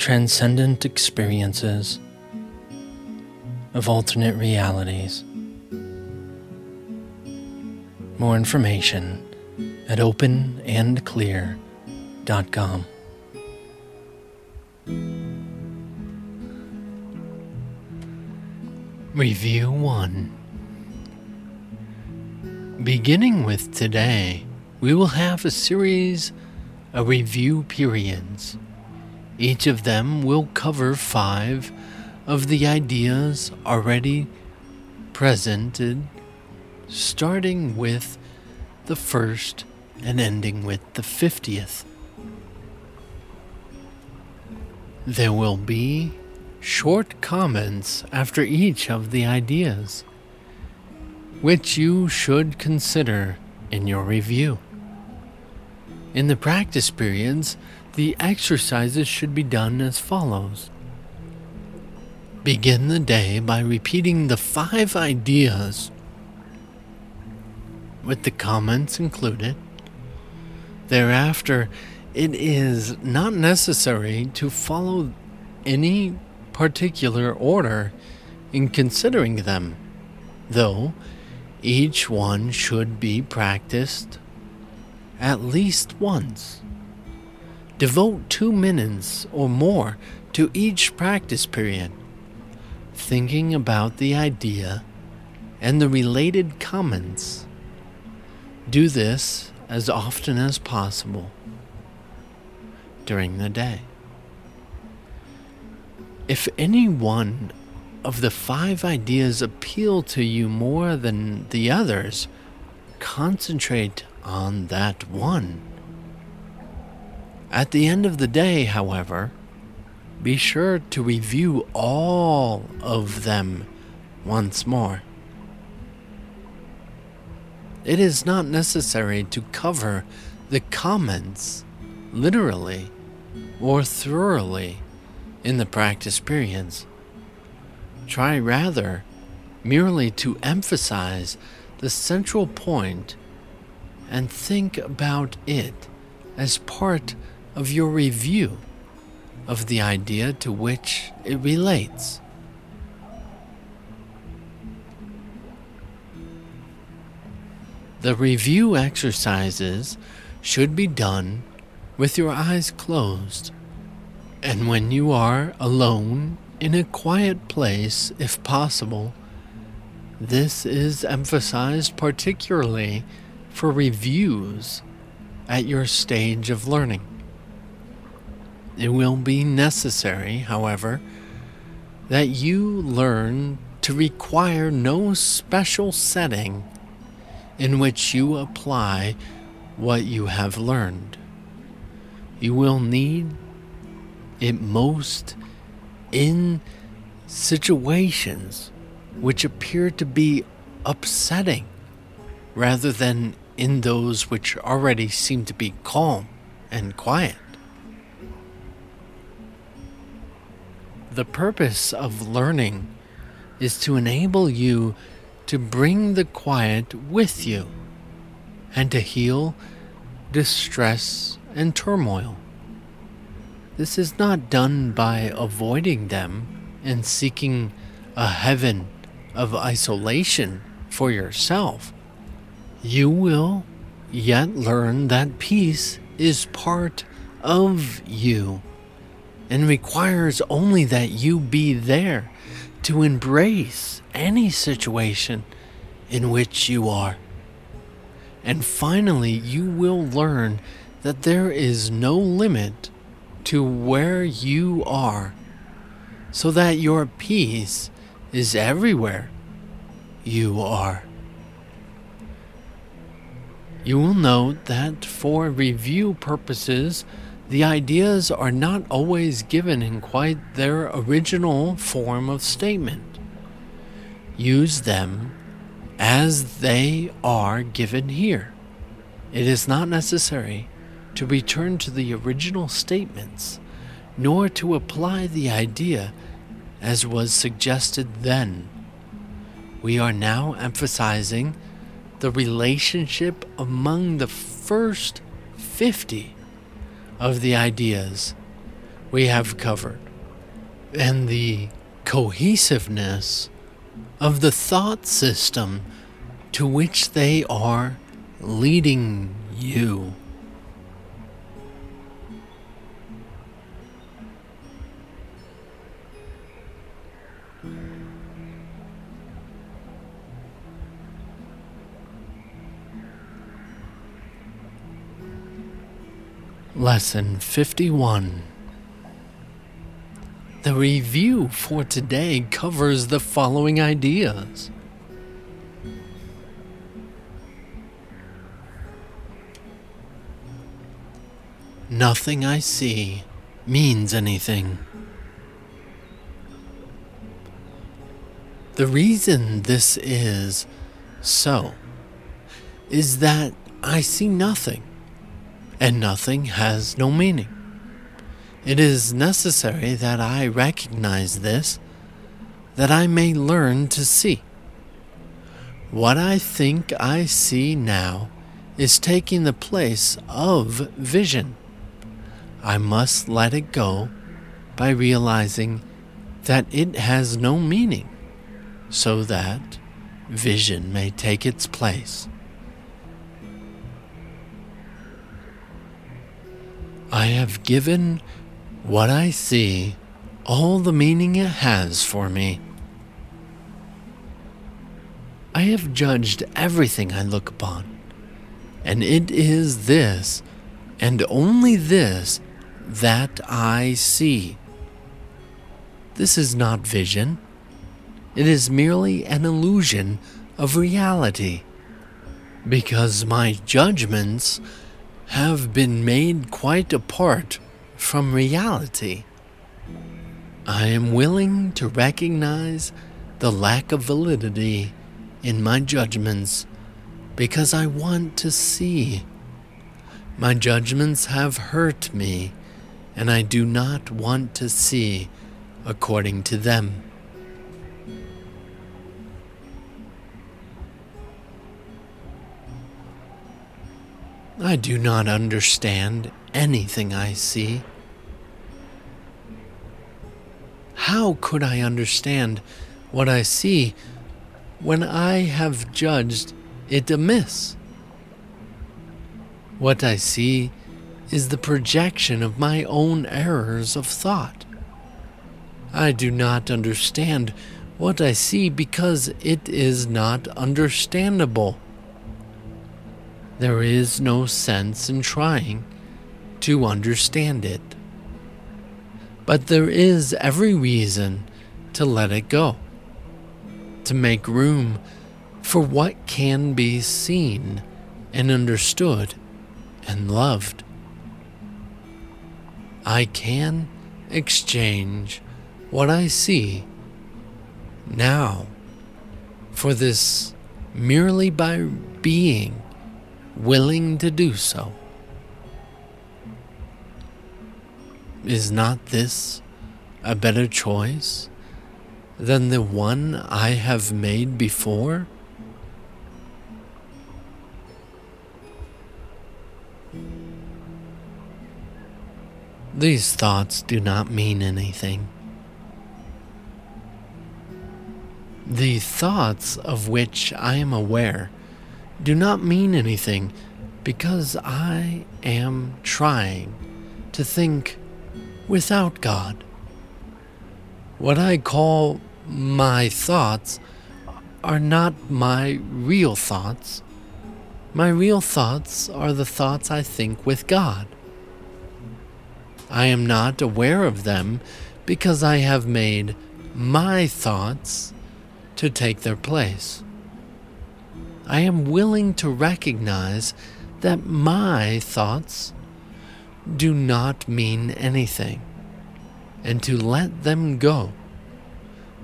transcendent experiences of alternate realities. More information at openandclear.com. Review 1 Beginning with today, we will have a series of review periods. Each of them will cover five of the ideas already presented, starting with the first and ending with the fiftieth. There will be short comments after each of the ideas, which you should consider in your review. In the practice periods, the exercises should be done as follows. Begin the day by repeating the five ideas with the comments included. Thereafter, it is not necessary to follow any particular order in considering them, though each one should be practiced at least once. Devote two minutes or more to each practice period, thinking about the idea and the related comments. Do this as often as possible during the day. If any one of the five ideas appeal to you more than the others, concentrate on that one. At the end of the day, however, be sure to review all of them once more. It is not necessary to cover the comments literally or thoroughly in the practice periods. Try rather merely to emphasize the central point and think about it as part of your review of the idea to which it relates. The review exercises should be done with your eyes closed and when you are alone in a quiet place, if possible, this is emphasized particularly for reviews at your stage of learning. It will be necessary, however, that you learn to require no special setting in which you apply what you have learned. You will need it most in situations which appear to be upsetting rather than in those which already seem to be calm and quiet. The purpose of learning is to enable you to bring the quiet with you and to heal distress and turmoil. This is not done by avoiding them and seeking a heaven of isolation for yourself you will yet learn that peace is part of you and requires only that you be there to embrace any situation in which you are. And finally, you will learn that there is no limit to where you are, so that your peace is everywhere you are. You will note that for review purposes, the ideas are not always given in quite their original form of statement. Use them as they are given here. It is not necessary to return to the original statements, nor to apply the idea as was suggested then. We are now emphasizing the relationship among the first 50 of the ideas we have covered and the cohesiveness of the thought system to which they are leading you. Lesson 51 The review for today covers the following ideas. Nothing I see means anything. The reason this is so is that I see nothing and nothing has no meaning. It is necessary that I recognize this, that I may learn to see. What I think I see now is taking the place of vision. I must let it go by realizing that it has no meaning, so that vision may take its place. I have given what I see all the meaning it has for me. I have judged everything I look upon, and it is this, and only this, that I see. This is not vision, it is merely an illusion of reality, because my judgments have been made quite apart from reality. I am willing to recognize the lack of validity in my judgments because I want to see. My judgments have hurt me, and I do not want to see according to them. I do not understand anything I see. How could I understand what I see when I have judged it amiss? What I see is the projection of my own errors of thought. I do not understand what I see because it is not understandable. There is no sense in trying to understand it. But there is every reason to let it go, to make room for what can be seen and understood and loved. I can exchange what I see now for this merely by being willing to do so. Is not this a better choice than the one I have made before? These thoughts do not mean anything. The thoughts of which I am aware do not mean anything because I am trying to think without God. What I call my thoughts are not my real thoughts. My real thoughts are the thoughts I think with God. I am not aware of them because I have made my thoughts to take their place. I am willing to recognize that my thoughts do not mean anything, and to let them go.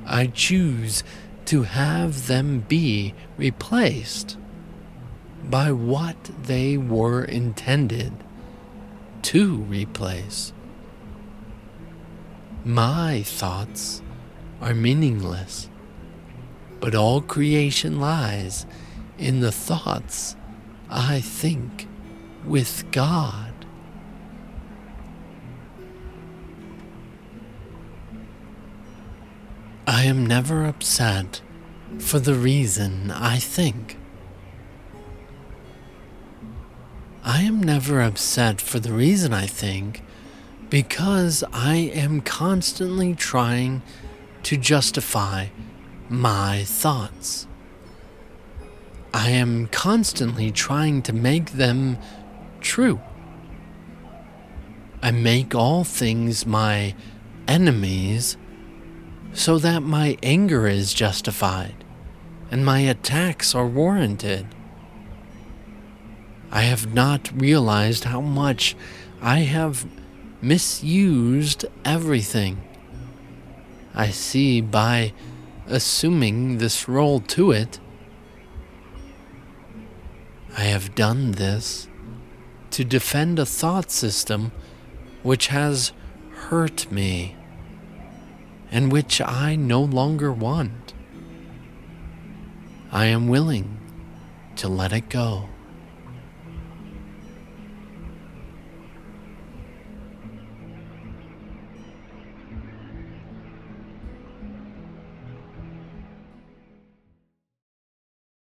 I choose to have them be replaced by what they were intended to replace. My thoughts are meaningless, but all creation lies in the thoughts I think with God. I am never upset for the reason I think. I am never upset for the reason I think because I am constantly trying to justify my thoughts. I am constantly trying to make them true. I make all things my enemies so that my anger is justified and my attacks are warranted. I have not realized how much I have misused everything. I see by assuming this role to it. I have done this to defend a thought system which has hurt me and which I no longer want. I am willing to let it go.